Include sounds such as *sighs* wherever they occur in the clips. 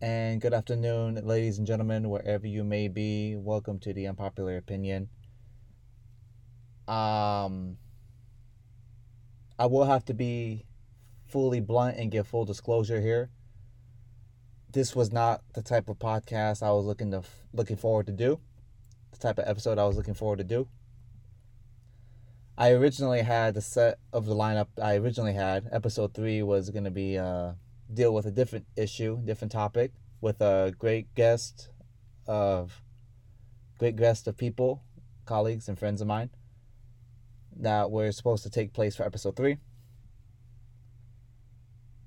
and good afternoon, ladies and gentlemen, wherever you may be. Welcome to the unpopular opinion. Um, I will have to be fully blunt and give full disclosure here. This was not the type of podcast I was looking to looking forward to do. The type of episode I was looking forward to do. I originally had the set of the lineup I originally had. Episode three was going to be uh, deal with a different issue, different topic, with a great guest of great guest of people, colleagues and friends of mine that were supposed to take place for episode three.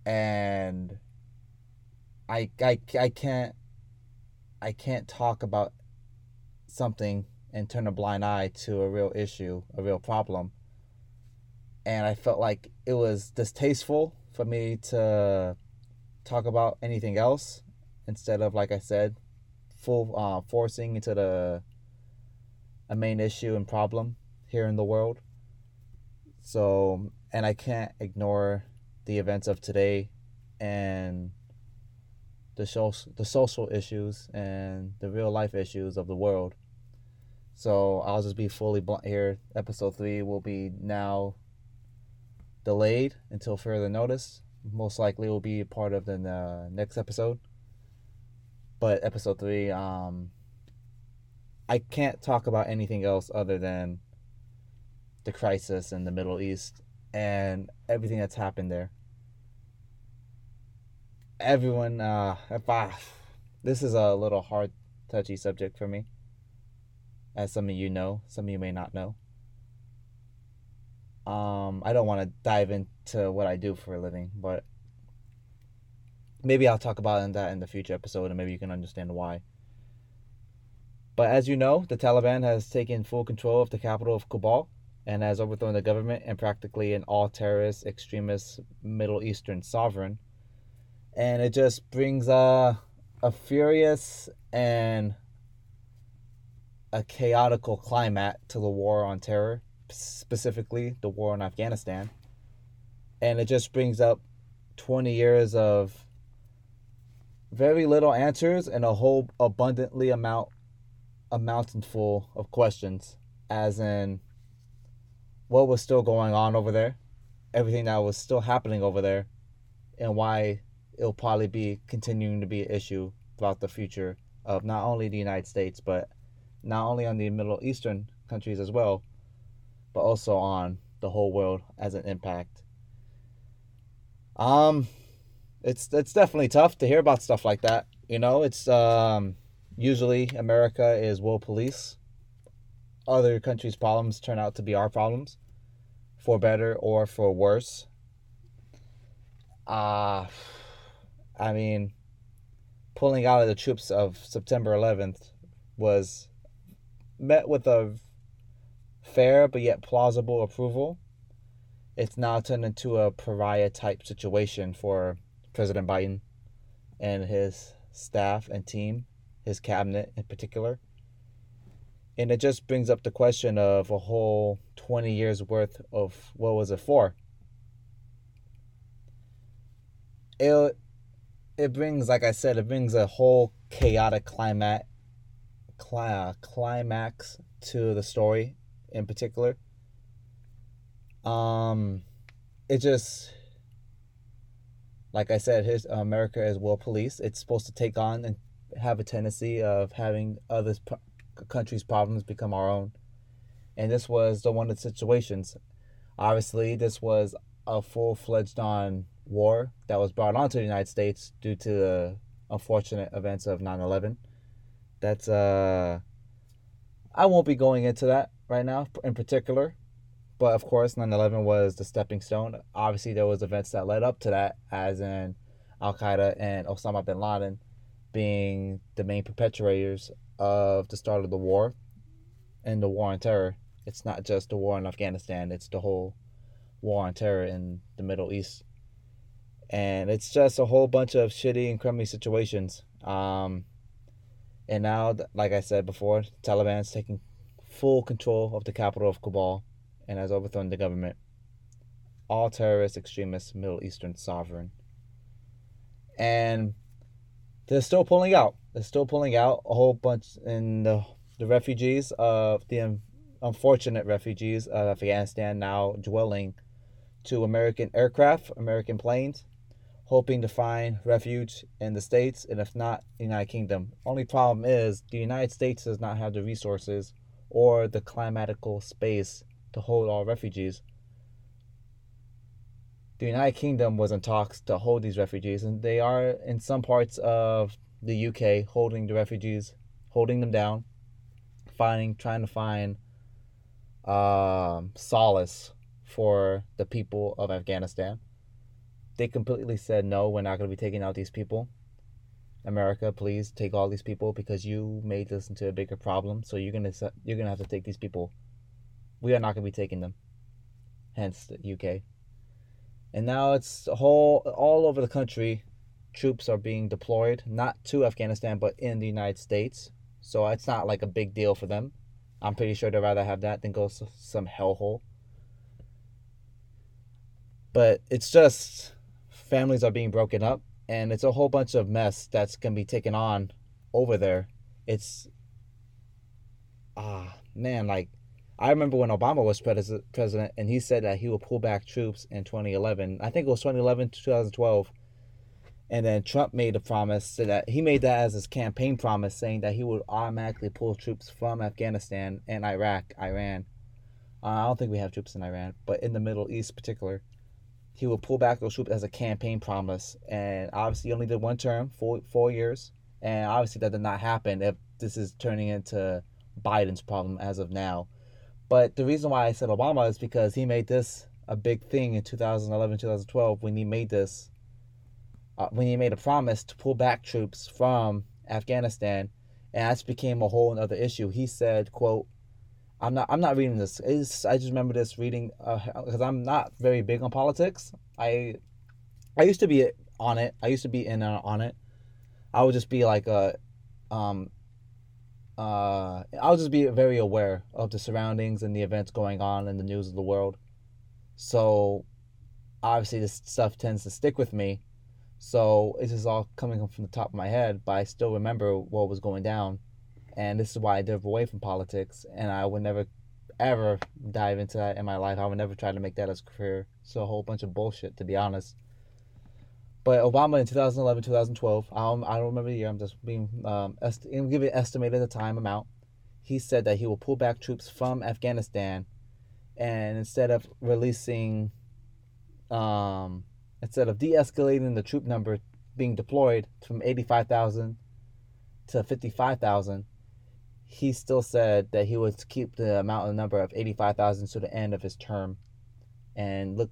And I I I can't I can't talk about something and turn a blind eye to a real issue, a real problem. And I felt like it was distasteful for me to talk about anything else instead of, like I said, full uh, forcing into the a main issue and problem here in the world. So, and I can't ignore the events of today and the social the social issues and the real life issues of the world. So I'll just be fully blunt here. Episode three will be now delayed until further notice. Most likely will be part of the uh, next episode. But episode three, um, I can't talk about anything else other than the crisis in the Middle East and everything that's happened there. Everyone, uh, if I, this is a little hard, touchy subject for me as some of you know, some of you may not know. Um, I don't want to dive into what I do for a living, but maybe I'll talk about that in the future episode, and maybe you can understand why. But as you know, the Taliban has taken full control of the capital of Kabul and has overthrown the government and practically an all terrorist, extremist Middle Eastern sovereign. And it just brings a, a furious and a chaotical climate to the war on terror, specifically the war in Afghanistan. And it just brings up 20 years of very little answers and a whole abundantly amount a mountain full of questions as in what was still going on over there everything that was still happening over there and why it'll probably be continuing to be an issue throughout the future of not only the United States but not only on the Middle Eastern countries as well, but also on the whole world as an impact. Um, it's it's definitely tough to hear about stuff like that. You know, it's um, usually America is world police. Other countries' problems turn out to be our problems, for better or for worse. Uh, I mean, pulling out of the troops of September 11th was met with a fair but yet plausible approval, it's now turned into a pariah type situation for President Biden and his staff and team, his cabinet in particular. And it just brings up the question of a whole 20 years worth of what was it for? It, it brings, like I said, it brings a whole chaotic climate cli- climax to the story in particular. Um, it just, like I said, his America is world police. It's supposed to take on and have a tendency of having other countries' problems become our own. And this was the one of the situations. Obviously, this was a full fledged on war that was brought onto the United States due to the unfortunate events of 9 11 that's uh I won't be going into that right now in particular. But of course 9/11 was the stepping stone. Obviously there was events that led up to that as in Al Qaeda and Osama bin Laden being the main perpetrators of the start of the war and the war on terror. It's not just the war in Afghanistan, it's the whole war on terror in the Middle East. And it's just a whole bunch of shitty and crummy situations. Um, and now, like I said before, Taliban's taking full control of the capital of Kabul and has overthrown the government. All terrorist, extremist, Middle Eastern sovereign. And they're still pulling out. They're still pulling out a whole bunch in the the refugees of the unfortunate refugees of Afghanistan now dwelling to American aircraft, American planes, hoping to find refuge in the States and if not, the United Kingdom. Only problem is the United States does not have the resources or the climatical space to hold all refugees. The United Kingdom was in talks to hold these refugees, and they are in some parts of the UK holding the refugees, holding them down, finding, trying to find um, solace for the people of Afghanistan. They completely said no, we're not going to be taking out these people. America, please take all these people because you made this into a bigger problem. So you're gonna you're gonna have to take these people. We are not gonna be taking them. Hence the UK. And now it's whole all over the country. Troops are being deployed, not to Afghanistan, but in the United States. So it's not like a big deal for them. I'm pretty sure they'd rather have that than go some hellhole. But it's just families are being broken up, and it's a whole bunch of mess that's gonna be taken on over there. It's ah man, like I remember when Obama was pres- president, and he said that he would pull back troops in 2011. I think it was 2011 to 2012 and then Trump made a promise that he made that as his campaign promise, saying that he would automatically pull troops from Afghanistan and Iraq, Iran. Uh, I don't think we have troops in Iran, but in the Middle East, particular, he would pull back those troops as a campaign promise. And obviously, he only did one term, four four years, and obviously that did not happen. If this is turning into Biden's problem as of now, but the reason why I said Obama is because he made this a big thing in 2011, 2012 when he made this uh, when he made a promise to pull back troops from Afghanistan, and that became a whole other issue. He said, "quote I'm not. I'm not reading this. It's, I just remember this reading because uh, I'm not very big on politics. I I used to be on it. I used to be in uh, on it. I would just be like a um uh I'll just be very aware of the surroundings and the events going on in the news of the world. So obviously this stuff tends to stick with me so this is all coming from the top of my head, but I still remember what was going down. And this is why I drove away from politics. And I would never, ever dive into that in my life. I would never try to make that as a career. So a whole bunch of bullshit, to be honest. But Obama in 2011, 2012, I don't, I don't remember the year. I'm just being um, est- give it estimated the time amount. He said that he will pull back troops from Afghanistan, and instead of releasing um, instead of de-escalating the troop number being deployed from 85,000 to 55,000, he still said that he would keep the amount of number of 85,000 to the end of his term. And look,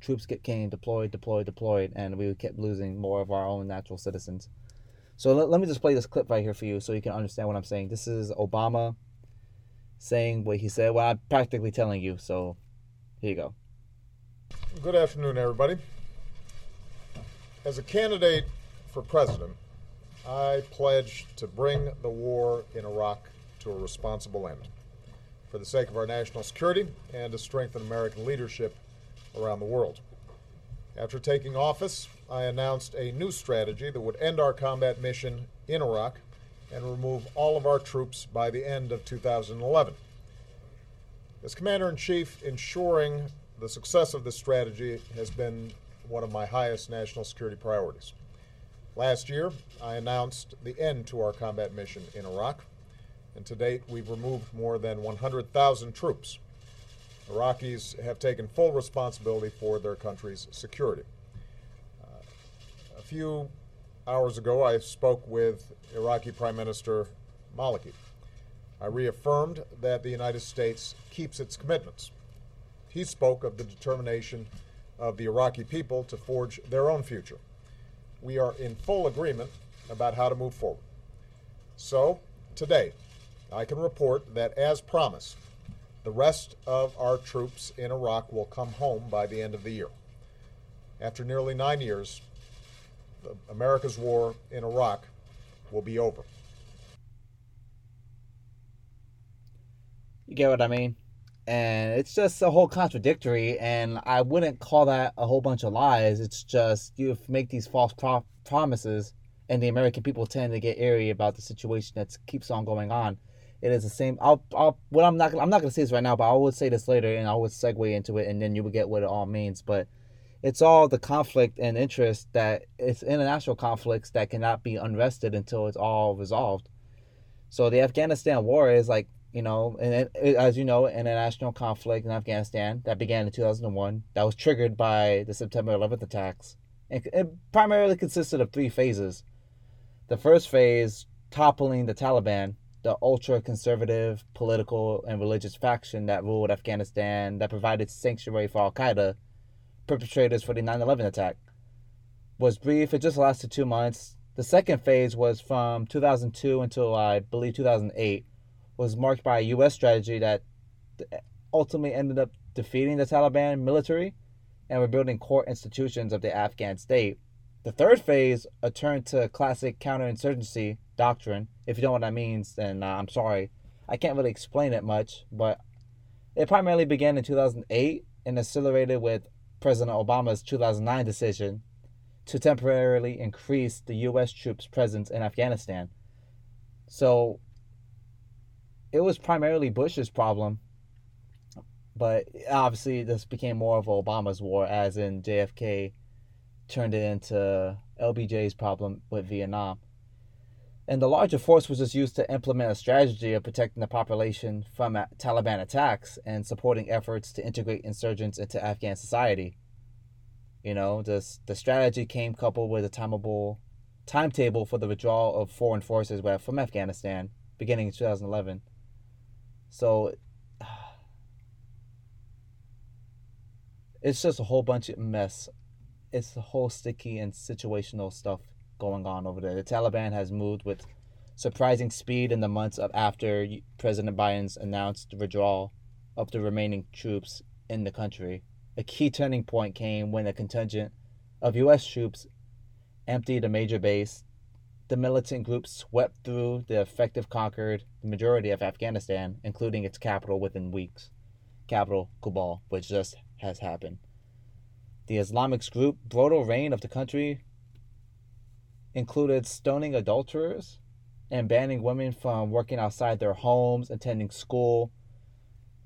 troops get getting deployed, deployed, deployed, and we kept losing more of our own natural citizens. So let, let me just play this clip right here for you so you can understand what I'm saying. This is Obama saying what he said. Well, I'm practically telling you, so here you go. Good afternoon, everybody. As a candidate for president, I pledge to bring the war in Iraq to a responsible end for the sake of our national security and to strengthen American leadership around the world. After taking office, I announced a new strategy that would end our combat mission in Iraq and remove all of our troops by the end of 2011. As Commander in Chief, ensuring the success of this strategy has been one of my highest national security priorities. Last year, I announced the end to our combat mission in Iraq, and to date, we've removed more than 100,000 troops. Iraqis have taken full responsibility for their country's security. Uh, a few hours ago, I spoke with Iraqi Prime Minister Maliki. I reaffirmed that the United States keeps its commitments he spoke of the determination of the Iraqi people to forge their own future. We are in full agreement about how to move forward. So, today, I can report that, as promised, the rest of our troops in Iraq will come home by the end of the year. After nearly nine years, America's war in Iraq will be over. You get what I mean? And it's just a whole contradictory and i wouldn't call that a whole bunch of lies it's just you make these false pro- promises and the American people tend to get airy about the situation that keeps on going on. It is the same. I'll, I'll, what I'm not, I'm not gonna say this right now, but I will say this later, and I will segue into it, and then you will get what it all means. But it's all the conflict and interest that it's international conflicts that cannot be unrested until it's all resolved. So the Afghanistan war is like you know, and it, it, as you know, international conflict in Afghanistan that began in 2001 that was triggered by the September 11th attacks. And it primarily consisted of three phases. The first phase, toppling the Taliban, the ultra conservative political and religious faction that ruled Afghanistan that provided sanctuary for Al Qaeda perpetrators for the 9 11 attack, was brief. It just lasted two months. The second phase was from 2002 until I believe 2008 was marked by a U.S. strategy that ultimately ended up defeating the Taliban military and rebuilding core institutions of the Afghan state. The third phase, a turn to classic counterinsurgency doctrine. If you don't know what that means, then uh, I'm sorry. I can't really explain it much, but it primarily began in 2008 and accelerated with President Obama's 2009 decision to temporarily increase the U.S. troops' presence in Afghanistan. So it was primarily Bush's problem, but obviously this became more of Obama's war, as in JFK turned it into LBJ's problem with Vietnam. And the larger force was just used to implement a strategy of protecting the population from Taliban attacks and supporting efforts to integrate insurgents into Afghan society. You know, this the strategy came coupled with a timeable timetable for the withdrawal of foreign forces from Afghanistan beginning in 2011. So *sighs* it's just a whole bunch of mess. It's a whole sticky and situational stuff going on over there. The Taliban has moved with surprising speed in the months of after President Biden's announced withdrawal of the remaining troops in the country. A key turning point came when a contingent of U.S. troops emptied a major base the militant group swept through the effective conquered the majority of Afghanistan, including its capital within weeks. Capital Kabul, which just has happened. The Islamic group brutal reign of the country included stoning adulterers and banning women from working outside their homes, attending school.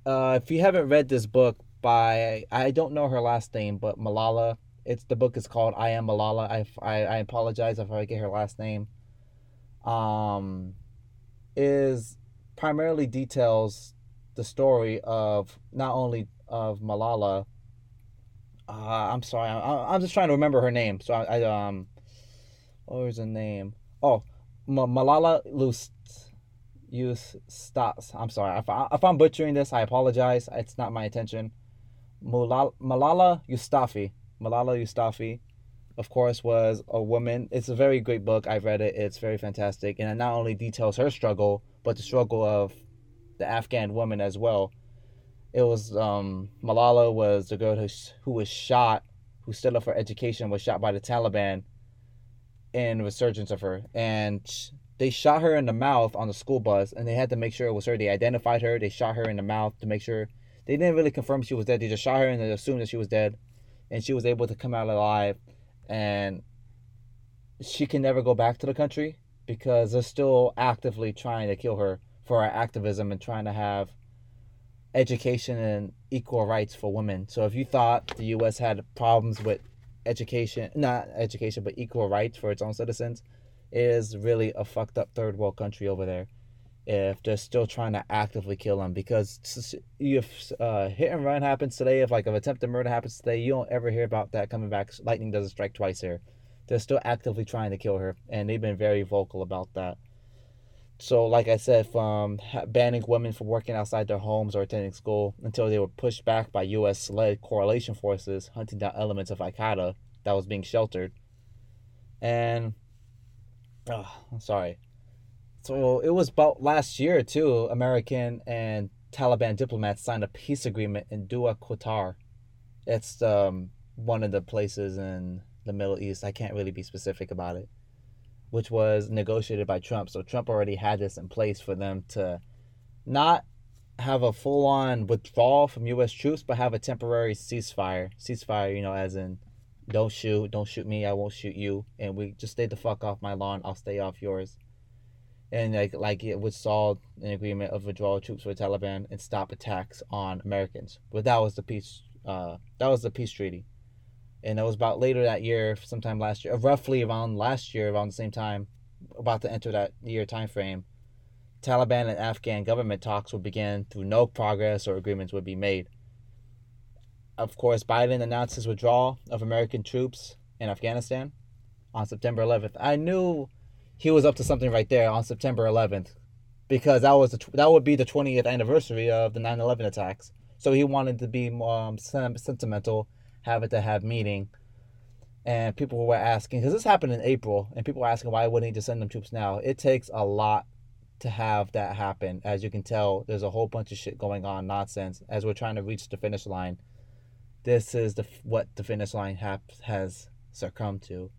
Uh, if you haven't read this book by, I don't know her last name, but Malala, it's the book is called I Am Malala. I, I, I apologize if I get her last name um, is primarily details the story of not only of Malala. Uh, I'm sorry, I, am just trying to remember her name. So I, I um, what was her name? Oh, M- Malala Lust. Yousafzai. I'm sorry if, I, if I'm butchering this. I apologize. It's not my intention. Malala, Yousafzai. Malala Yousafzai of course, was a woman. It's a very great book. I've read it. It's very fantastic. And it not only details her struggle, but the struggle of the Afghan woman as well. It was um, Malala was the girl who, who was shot, who stood up for education, was shot by the Taliban in resurgence of her. And they shot her in the mouth on the school bus, and they had to make sure it was her. They identified her. They shot her in the mouth to make sure. They didn't really confirm she was dead. They just shot her and they assumed that she was dead. And she was able to come out alive and she can never go back to the country because they're still actively trying to kill her for her activism and trying to have education and equal rights for women. So if you thought the US had problems with education, not education, but equal rights for its own citizens, it is really a fucked up third world country over there. If they're still trying to actively kill them, because if uh, hit and run happens today, if like an attempted murder happens today, you don't ever hear about that coming back. Lightning doesn't strike twice here. They're still actively trying to kill her, and they've been very vocal about that. So, like I said, from banning women from working outside their homes or attending school until they were pushed back by U.S. led coalition forces hunting down elements of Qaeda that was being sheltered. And, oh, I'm sorry. So it was about last year, too, American and Taliban diplomats signed a peace agreement in Doha, Qatar. It's um, one of the places in the Middle East. I can't really be specific about it, which was negotiated by Trump. So Trump already had this in place for them to not have a full on withdrawal from U.S. troops, but have a temporary ceasefire. Ceasefire, you know, as in don't shoot, don't shoot me, I won't shoot you, and we just stay the fuck off my lawn, I'll stay off yours. And like like it was saw an agreement of withdrawal troops for the Taliban and stop attacks on Americans. But that was the peace uh that was the peace treaty. And it was about later that year, sometime last year, roughly around last year, around the same time, about to enter that year time frame, Taliban and Afghan government talks would begin through no progress or agreements would be made of course, Biden announced his withdrawal of American troops in Afghanistan on September 11th. I knew he was up to something right there on September 11th because that was the, that would be the 20th anniversary of the 9/11 attacks. So he wanted to be um, sentimental, have it to have meaning. And people were asking because this happened in April, and people were asking why wouldn't he just send them troops now? It takes a lot to have that happen. As you can tell, there's a whole bunch of shit going on, nonsense, as we're trying to reach the finish line this is the what the finish line has succumbed to.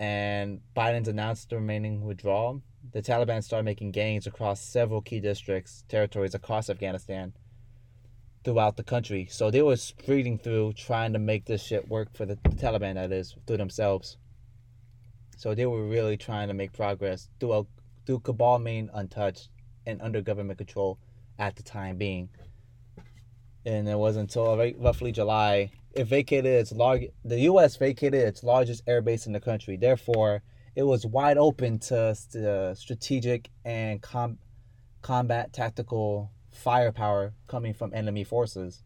And Biden's announced the remaining withdrawal. The Taliban started making gains across several key districts, territories across Afghanistan, throughout the country. So they were spreading through, trying to make this shit work for the, the Taliban, that is, through themselves. So they were really trying to make progress through, a, through Kabul being untouched and under government control at the time being and it was until roughly July it vacated its large. The U.S. vacated its largest air base in the country. Therefore, it was wide open to st- strategic and com- combat tactical firepower coming from enemy forces.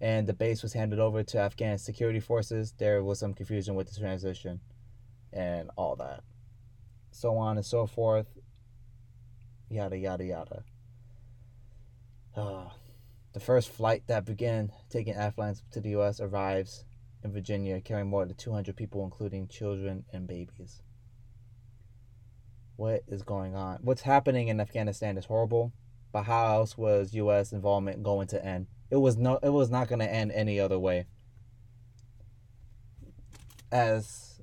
And the base was handed over to Afghan security forces. There was some confusion with the transition and all that. So on and so forth. Yada, yada, yada. Uh, the first flight that began taking Afghans to the U.S. arrives in Virginia, carrying more than 200 people, including children and babies. What is going on? What's happening in Afghanistan is horrible, but how else was U.S. involvement going to end? It was no. It was not going to end any other way. As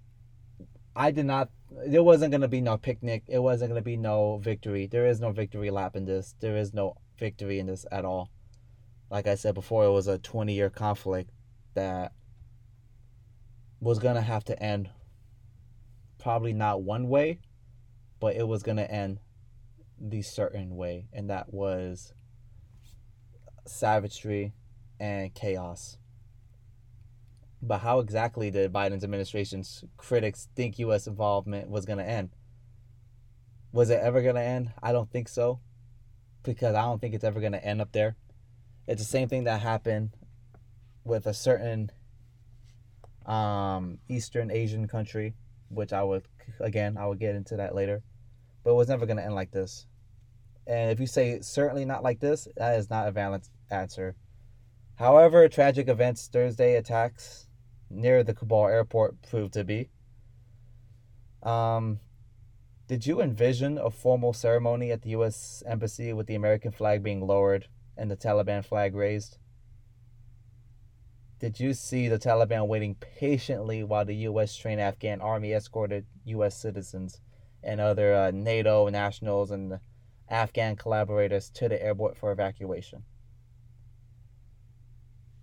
I did not. There wasn't going to be no picnic. It wasn't going to be no victory. There is no victory lap in this. There is no victory in this at all like I said before, it was a 20 year conflict that was going to have to end probably not one way, but it was going to end the certain way, and that was savagery and chaos. But how exactly did Biden's administration's critics think U.S. involvement was going to end? Was it ever going to end? I don't think so, because I don't think it's ever going to end up there. It's the same thing that happened with a certain um, Eastern Asian country, which I would again I would get into that later, but it was never going to end like this. And if you say certainly not like this, that is not a valid answer. However, tragic events Thursday attacks near the Kabul airport proved to be. Um, did you envision a formal ceremony at the U.S. Embassy with the American flag being lowered and the Taliban flag raised? Did you see the Taliban waiting patiently while the U.S. trained Afghan army escorted U.S. citizens and other uh, NATO nationals and Afghan collaborators to the airport for evacuation?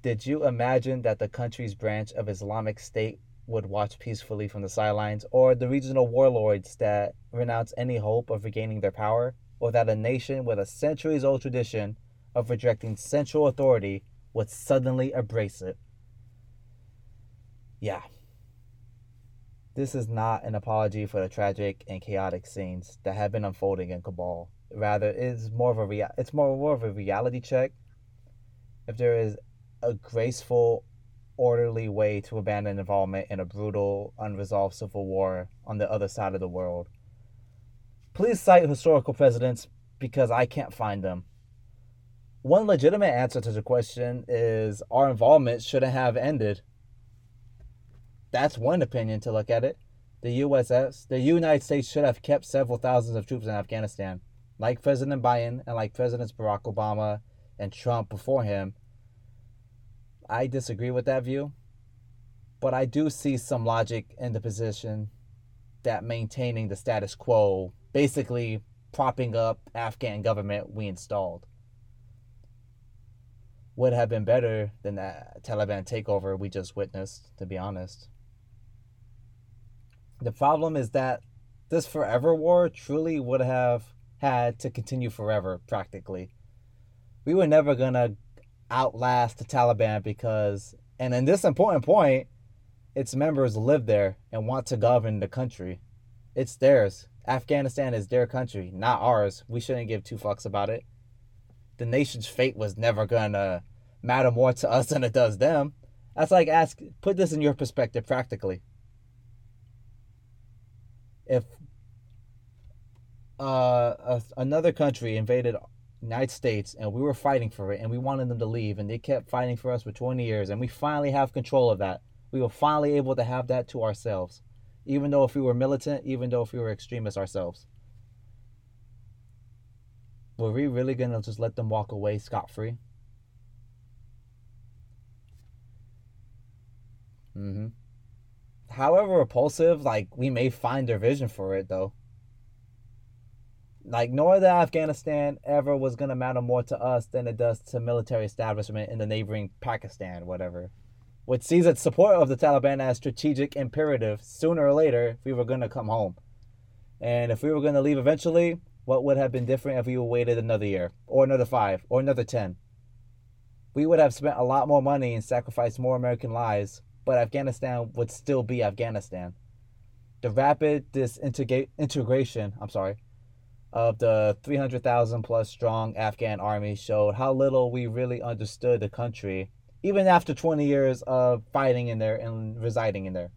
Did you imagine that the country's branch of Islamic State would watch peacefully from the sidelines, or the regional warlords that renounce any hope of regaining their power, or that a nation with a centuries old tradition of rejecting central authority would suddenly embrace it. Yeah. This is not an apology for the tragic and chaotic scenes that have been unfolding in Kabul. Rather, it is more of a rea- it's more, more of a reality check. If there is a graceful, orderly way to abandon involvement in a brutal, unresolved civil war on the other side of the world, please cite historical precedents because I can't find them one legitimate answer to the question is our involvement shouldn't have ended. That's one opinion to look at it. The USS, the United States should have kept several thousands of troops in Afghanistan, like President Biden and like Presidents Barack Obama and Trump before him. I disagree with that view, but I do see some logic in the position that maintaining the status quo, basically propping up Afghan government we installed would have been better than that Taliban takeover we just witnessed, to be honest. The problem is that this forever war truly would have had to continue forever, practically. We were never going to outlast the Taliban because, and in this important point, its members live there and want to govern the country. It's theirs. Afghanistan is their country, not ours. We shouldn't give two fucks about it. The nation's fate was never gonna matter more to us than it does them. That's like ask put this in your perspective practically. If uh, a, another country invaded United States and we were fighting for it and we wanted them to leave and they kept fighting for us for 20 years and we finally have control of that. We were finally able to have that to ourselves. Even though if we were militant, even though if we were extremists ourselves. Were we really gonna just let them walk away scot free? Mm-hmm. However repulsive, like we may find their vision for it though. Like nor that Afghanistan ever was gonna matter more to us than it does to military establishment in the neighboring Pakistan, whatever. Which sees its support of the Taliban as strategic imperative sooner or later if we were gonna come home. And if we were gonna leave eventually, what would have been different if we waited another year, or another five, or another ten? We would have spent a lot more money and sacrificed more American lives but Afghanistan would still be Afghanistan. The rapid disintegration, I'm sorry, of the 300,000 plus strong Afghan army showed how little we really understood the country, even after 20 years of fighting in there and residing in there.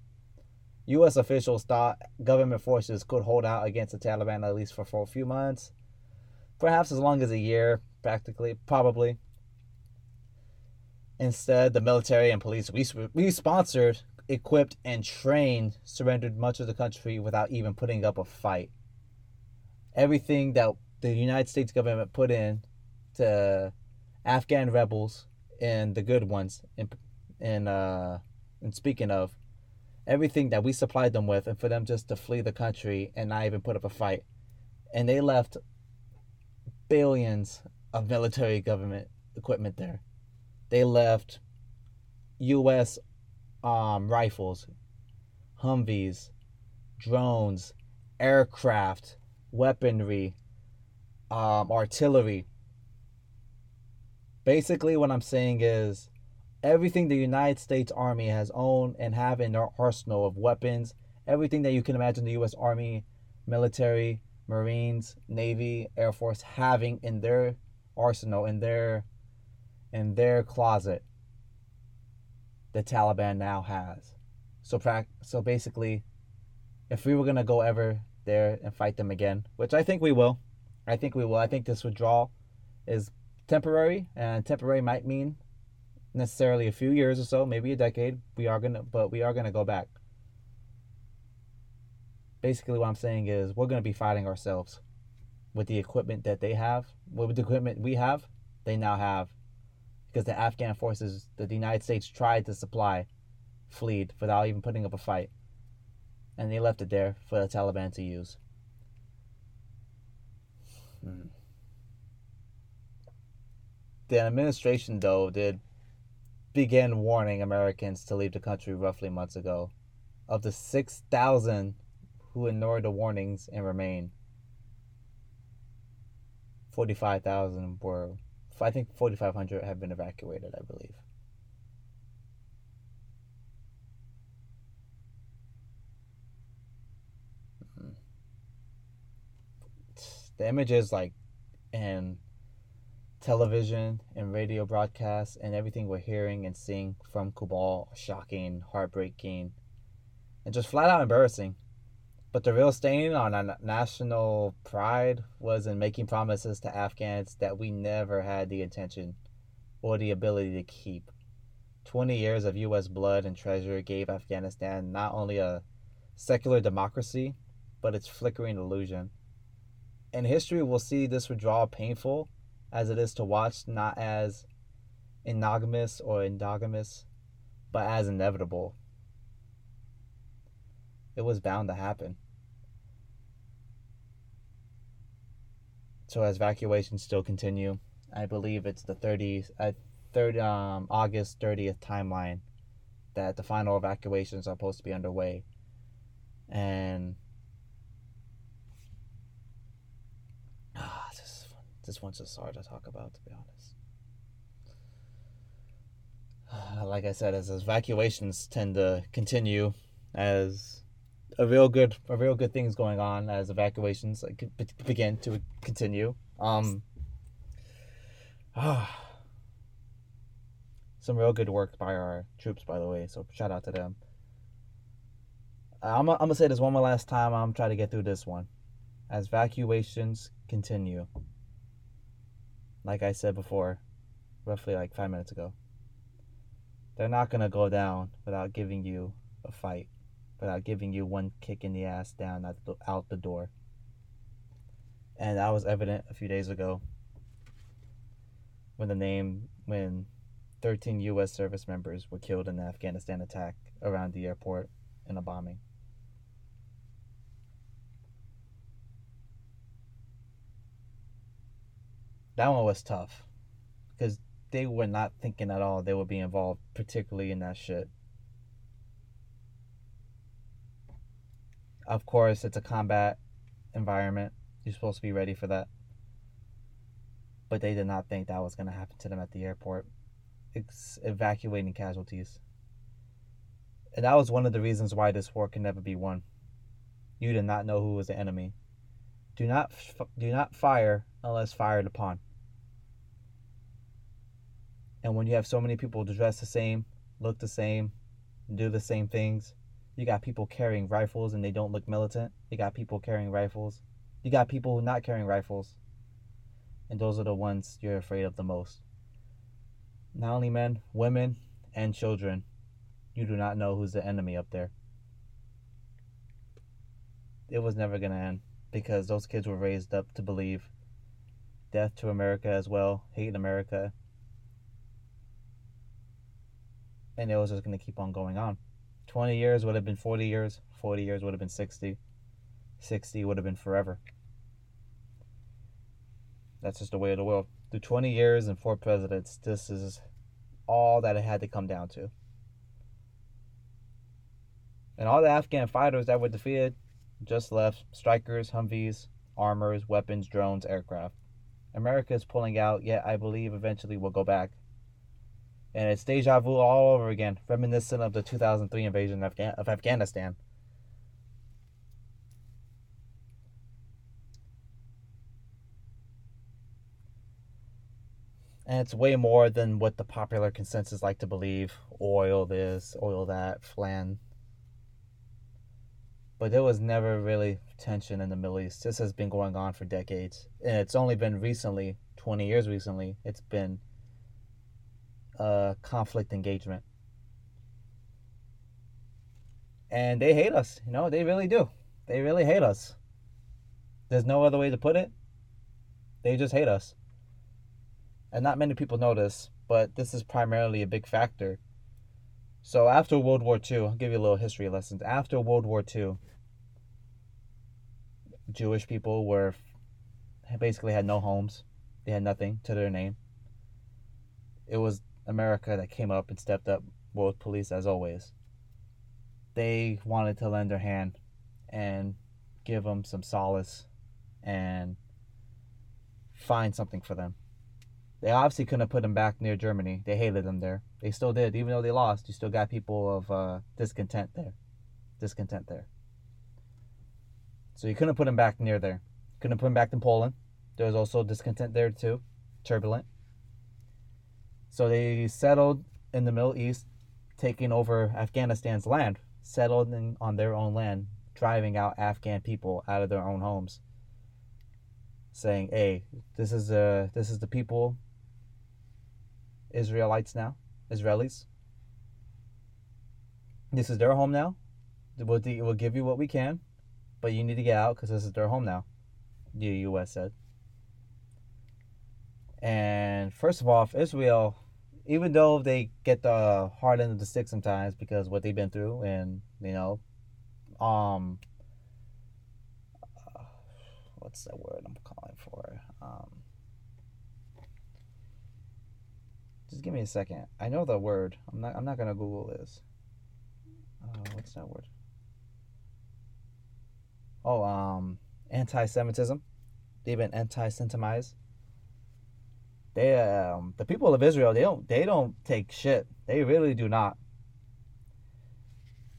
U.S. officials thought government forces could hold out against the Taliban at least for, for a few months, perhaps as long as a year, practically, probably. Instead, the military and police we, we sponsored, equipped, and trained surrendered much of the country without even putting up a fight. Everything that the United States government put in to Afghan rebels and the good ones, in, in, uh, and speaking of, everything that we supplied them with, and for them just to flee the country and not even put up a fight. And they left billions of military government equipment there they left U.S. Um, rifles, Humvees, drones, aircraft, weaponry, um, artillery. Basically, what I'm saying is everything the United States Army has owned and have in their arsenal of weapons, everything that you can imagine the U.S. Army, military, Marines, Navy, Air Force having in their arsenal, in their in their closet the Taliban now has. So pra- so basically, if we were gonna go ever there and fight them again, which I think we will, I think we will. I think this withdrawal is temporary, and temporary might mean necessarily a few years or so, maybe a decade. We are gonna, but we are gonna go back. Basically, what I'm saying is we're gonna be fighting ourselves with the equipment that they have, with the equipment we have. They now have because the Afghan forces that the United States tried to supply fled without even putting up a fight. And they left it there for the Taliban to use. Hmm. The administration, though, did begin warning Americans to leave the country roughly months ago. Of the 6,000 who ignored the warnings and remained, 45,000 were I think 4,500 have been evacuated, I believe. Mm-hmm. The images, like, and television and radio broadcasts and everything we're hearing and seeing from Kabul shocking, heartbreaking, and just flat out embarrassing. But the real stain on our national pride was in making promises to Afghans that we never had the intention or the ability to keep. 20 years of U.S. blood and treasure gave Afghanistan not only a secular democracy, but its flickering illusion. And history will see this withdrawal painful as it is to watch, not as monogamous or endogamous, but as inevitable. It was bound to happen. So as evacuations still continue, I believe it's the 30s. I third um August thirtieth timeline that the final evacuations are supposed to be underway, and ah, this one's just hard to talk about to be honest. *sighs* Like I said, as evacuations tend to continue, as a real good a real good things going on as evacuations like, begin to continue. Um, ah, *sighs* some real good work by our troops, by the way. So shout out to them. I'm, I'm gonna say this one more last time. I'm trying to get through this one. As evacuations continue, like I said before, roughly like five minutes ago, they're not gonna go down without giving you a fight, without giving you one kick in the ass down out the, out the door. And that was evident a few days ago when the name when 13 U.S. service members were killed in the Afghanistan attack around the airport in a bombing. That one was tough because they were not thinking at all they would be involved, particularly in that shit. Of course, it's a combat environment. You're supposed to be ready for that. But they did not think that was going to happen to them at the airport ex- evacuating casualties. And that was one of the reasons why this war can never be won. You did not know who was the enemy. Do not do not fire unless fired upon. And when you have so many people dress the same, look the same, do the same things, you got people carrying rifles and they don't look militant. You got people carrying rifles. You got people not carrying rifles. And those are the ones you're afraid of the most not only men, women, and children. You do not know who's the enemy up there. It was never going to end because those kids were raised up to believe death to America as well, hate in America. And it was just going to keep on going on. 20 years would have been 40 years, 40 years would have been 60, 60 would have been forever. That's just the way of the world through 20 years and four presidents, this is all that it had to come down to. And all the Afghan fighters that were defeated just left strikers, Humvees, armors, weapons, drones, aircraft. America is pulling out, yet I believe eventually we'll go back. And it's deja vu all over again, reminiscent of the 2003 invasion of, Afghan- of Afghanistan. and it's way more than what the popular consensus like to believe oil this oil that flan but there was never really tension in the middle east. This has been going on for decades and it's only been recently 20 years recently it's been a conflict engagement. And they hate us you know they really do. They really hate us. There's no other way to put it. They just hate us. And not many people know this, but this is primarily a big factor. So after World War II, I'll give you a little history lessons. After World War II, Jewish people were basically had no homes. They had nothing to their name. It was America that came up and stepped up, world police as always. They wanted to lend their hand and give them some solace and find something for them. They obviously couldn't have put them back near Germany. They hated them there. They still did, even though they lost. You still got people of uh, discontent there, discontent there. So you couldn't put him back near there. Couldn't put him back in Poland. There was also discontent there too, turbulent. So they settled in the Middle East, taking over Afghanistan's land, settled in, on their own land, driving out Afghan people out of their own homes saying, "Hey, this is uh this is the people Israelites now, Israelis. This is their home now. We'll, we'll give you what we can, but you need to get out because this is their home now, the U.S. said. And first of all, Israel, even though they get the hard end of the stick sometimes because what they've been through, and you know, um, uh, what's that word I'm calling for? Um, Just give me a second. I know the word. I'm not. I'm not gonna Google this. Uh, what's that word? Oh, um, anti-Semitism. They've been anti-Semitized. They, um, the people of Israel, they don't, they don't take shit. They really do not.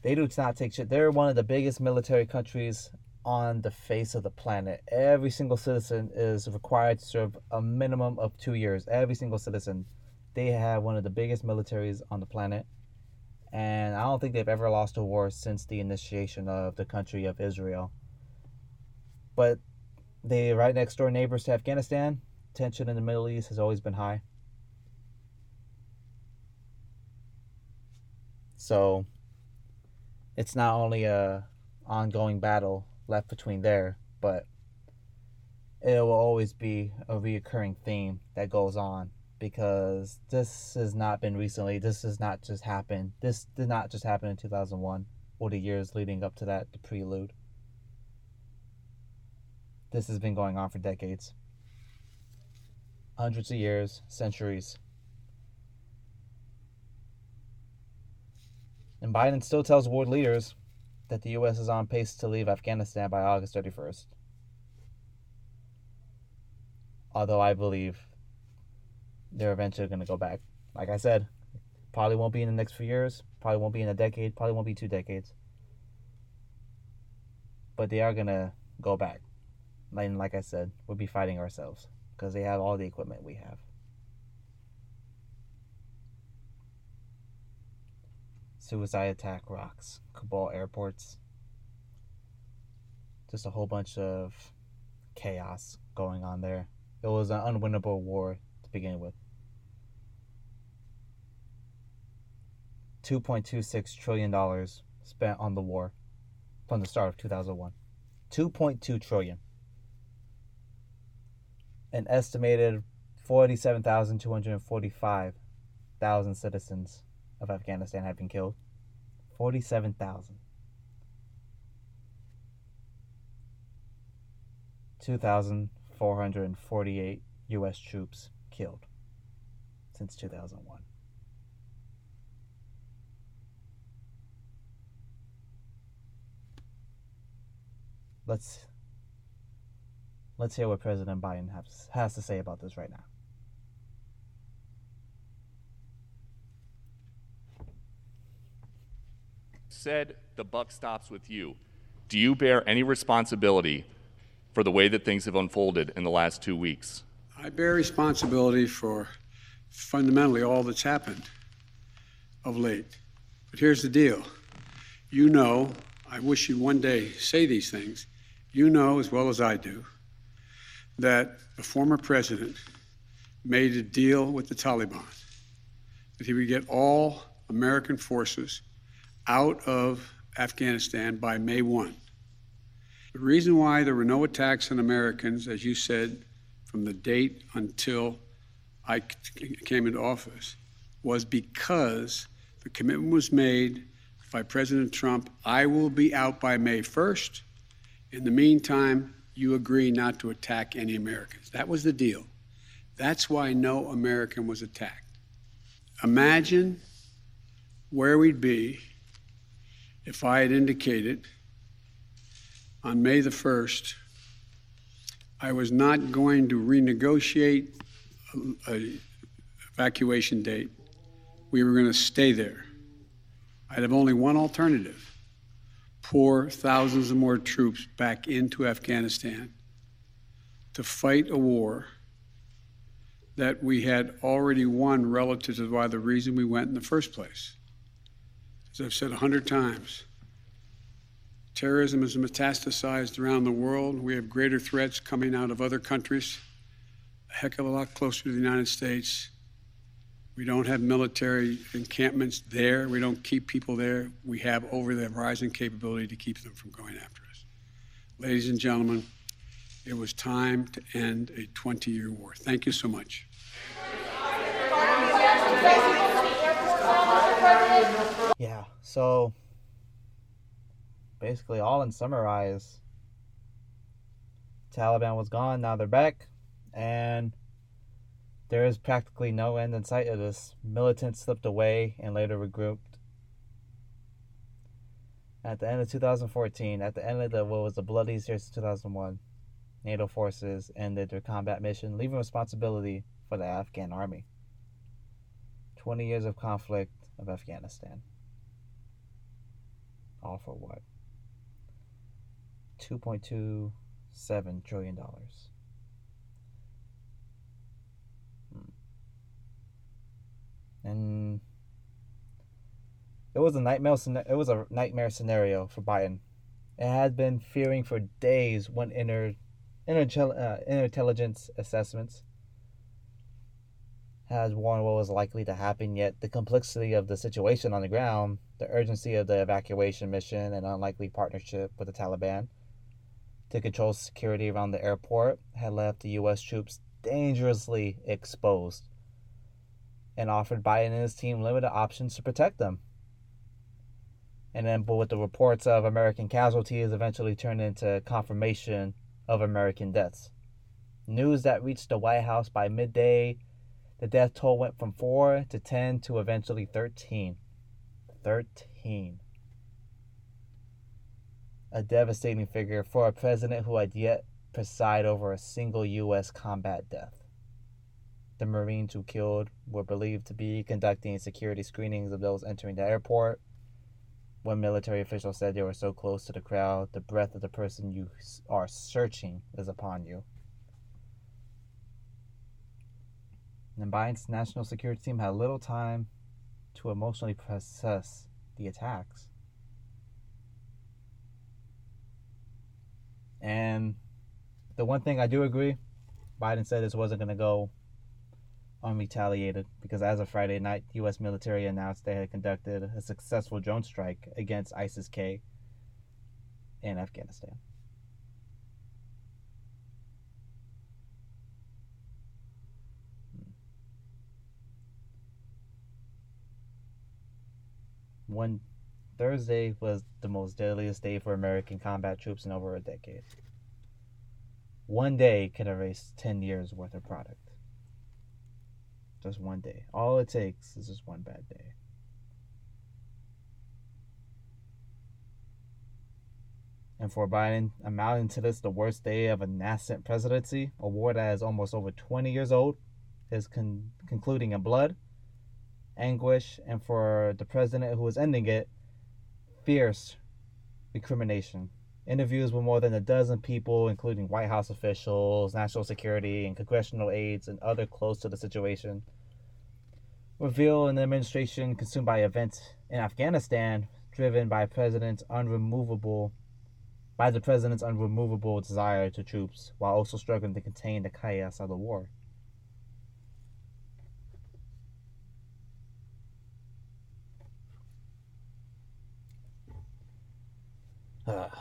They do not take shit. They're one of the biggest military countries on the face of the planet. Every single citizen is required to serve a minimum of two years. Every single citizen. They have one of the biggest militaries on the planet. And I don't think they've ever lost a war since the initiation of the country of Israel. But they right next door neighbors to Afghanistan. Tension in the Middle East has always been high. So it's not only a ongoing battle left between there, but it will always be a reoccurring theme that goes on because this has not been recently. This has not just happened. This did not just happen in 2001 or the years leading up to that, the prelude. This has been going on for decades, hundreds of years, centuries. And Biden still tells world leaders that the U.S. is on pace to leave Afghanistan by August 31st. Although I believe they're eventually going to go back. Like I said, probably won't be in the next few years, probably won't be in a decade, probably won't be two decades. But they are going to go back. And like I said, we'll be fighting ourselves because they have all the equipment we have. Suicide attack rocks, Kabul airports. Just a whole bunch of chaos going on there. It was an unwinnable war to begin with. $2.26 trillion spent on the war from the start of 2001. 2.2 trillion. An estimated 47,245,000 citizens of Afghanistan have been killed. 47,000. 2,448 U.S. troops killed since 2001. Let's let's hear what President Biden has, has to say about this right now. said the buck stops with you. Do you bear any responsibility for the way that things have unfolded in the last two weeks? I bear responsibility for fundamentally all that's happened of late. But here's the deal you know, I wish you'd one day say these things. You know as well as I do that the former president made a deal with the Taliban that he would get all American forces out of Afghanistan by May 1. The reason why there were no attacks on Americans, as you said, from the date until I came into office, was because the commitment was made by President Trump I will be out by May 1st. In the meantime, you agree not to attack any Americans. That was the deal. That's why no American was attacked. Imagine where we'd be if I had indicated on May the 1st I was not going to renegotiate an evacuation date. We were going to stay there. I'd have only one alternative pour thousands of more troops back into Afghanistan to fight a war that we had already won relative to why the reason we went in the first place. As I've said a hundred times, terrorism is metastasized around the world. We have greater threats coming out of other countries, a heck of a lot closer to the United States. We don't have military encampments there. We don't keep people there. We have over the horizon capability to keep them from going after us. Ladies and gentlemen, it was time to end a 20 year war. Thank you so much. Yeah, so basically, all in summarize, Taliban was gone, now they're back, and there is practically no end in sight of this. Militants slipped away and later regrouped. At the end of 2014, at the end of the what was the bloodiest year since 2001, NATO forces ended their combat mission, leaving responsibility for the Afghan army. 20 years of conflict of Afghanistan. All for what? $2.27 trillion. And it was a nightmare. It was a nightmare scenario for Biden. It had been fearing for days when inner, inner, uh, intelligence assessments has warned what was likely to happen. Yet the complexity of the situation on the ground, the urgency of the evacuation mission, and unlikely partnership with the Taliban to control security around the airport had left the U.S. troops dangerously exposed and offered Biden and his team limited options to protect them. And then, but with the reports of American casualties eventually turned into confirmation of American deaths. News that reached the White House by midday, the death toll went from 4 to 10 to eventually 13. 13 a devastating figure for a president who had yet preside over a single U.S. combat death. The Marines who killed were believed to be conducting security screenings of those entering the airport. When military officials said they were so close to the crowd, the breath of the person you are searching is upon you. And Biden's national security team had little time to emotionally process the attacks. And the one thing I do agree, Biden said this wasn't going to go unretaliated because as of Friday night, U.S. military announced they had conducted a successful drone strike against ISIS K in Afghanistan. Hmm. One Thursday was the most deadliest day for American combat troops in over a decade. One day can erase 10 years worth of product. Just one day. All it takes is just one bad day. And for Biden, amounting to this the worst day of a nascent presidency, a war that is almost over 20 years old, is con- concluding in blood, anguish, and for the president who is ending it, fierce recrimination. Interviews with more than a dozen people, including White House officials, national security, and congressional aides, and other close to the situation, reveal an administration consumed by events in Afghanistan, driven by president's unremovable by the president's unremovable desire to troops, while also struggling to contain the chaos of the war. Uh. *sighs*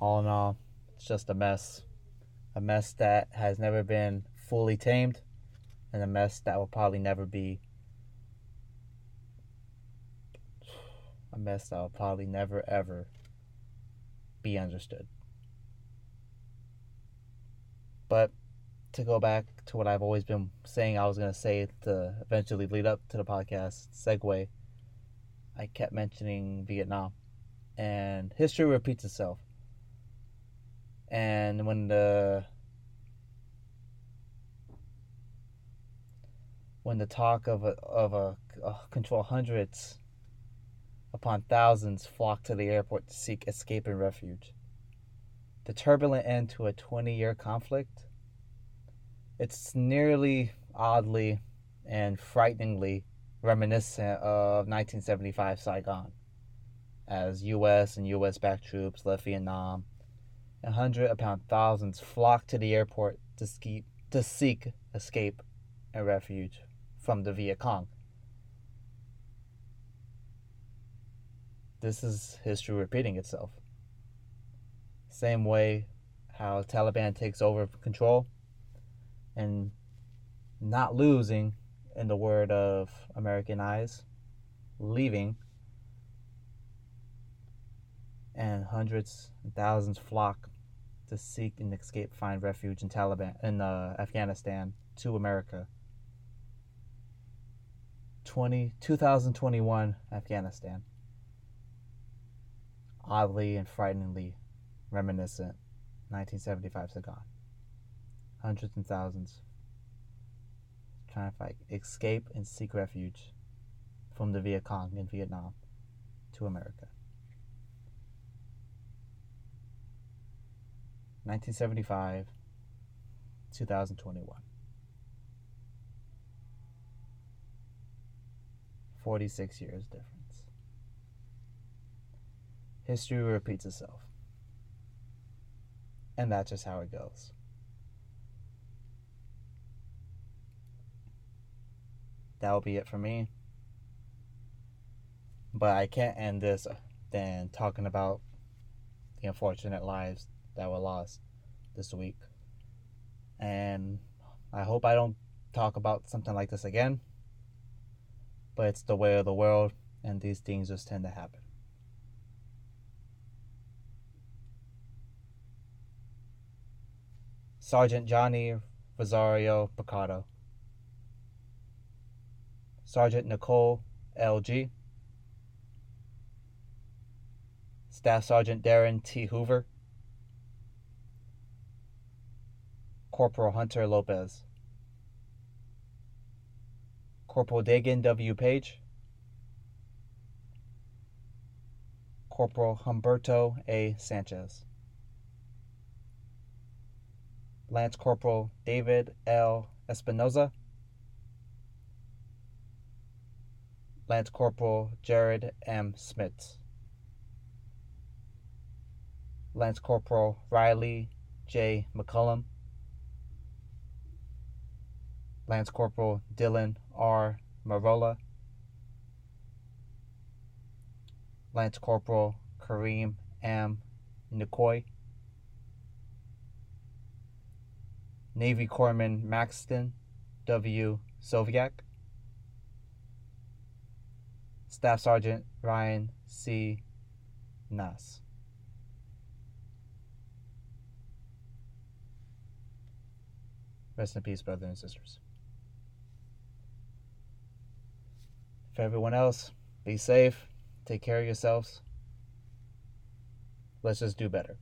All in all, it's just a mess. A mess that has never been fully tamed, and a mess that will probably never be. A mess that will probably never ever be understood. But to go back to what I've always been saying I was going to say to eventually lead up to the podcast segue, I kept mentioning Vietnam. And history repeats itself. And when the when the talk of a, of a, a control hundreds upon thousands flocked to the airport to seek escape and refuge. The turbulent end to a 20 year conflict it's nearly oddly and frighteningly reminiscent of 1975 Saigon, as U.S. and U.S. backed troops left Vietnam, and hundreds upon thousands flocked to the airport to, ski- to seek escape and refuge from the Viet Cong. This is history repeating itself. Same way how Taliban takes over control and not losing, in the word of American Eyes, leaving, and hundreds and thousands flock to seek and escape, find refuge in Taliban in uh, Afghanistan to America. 20, 2021 Afghanistan. Oddly and frighteningly reminiscent 1975 Saigon. Hundreds and thousands trying to fight, escape and seek refuge from the Viet Cong in Vietnam to America. 1975, 2021. 46 years difference. History repeats itself. And that's just how it goes. That'll be it for me. But I can't end this than talking about the unfortunate lives that were lost this week. And I hope I don't talk about something like this again. But it's the way of the world, and these things just tend to happen. Sergeant Johnny Rosario Pichardo. Sergeant Nicole L. Gee Staff Sergeant Darin T. Hoover. Corporal Hunter Lopez. Corporal Daegan W. Page. Corporal Humberto A. Sanchez. Lance Corporal David L. Espinoza. Lance Corporal Jared M. Schmitz. Lance Corporal Rylee J. McCollum. Lance Corporal Dylan R. Merola. Lance Corporal Kareem M. Nikoui. Navy Corpsman Maxton W. Soviak. Staff Sergeant Ryan C. Knauss. Rest in peace, brothers and sisters. For everyone else, be safe, take care of yourselves. Let's just do better.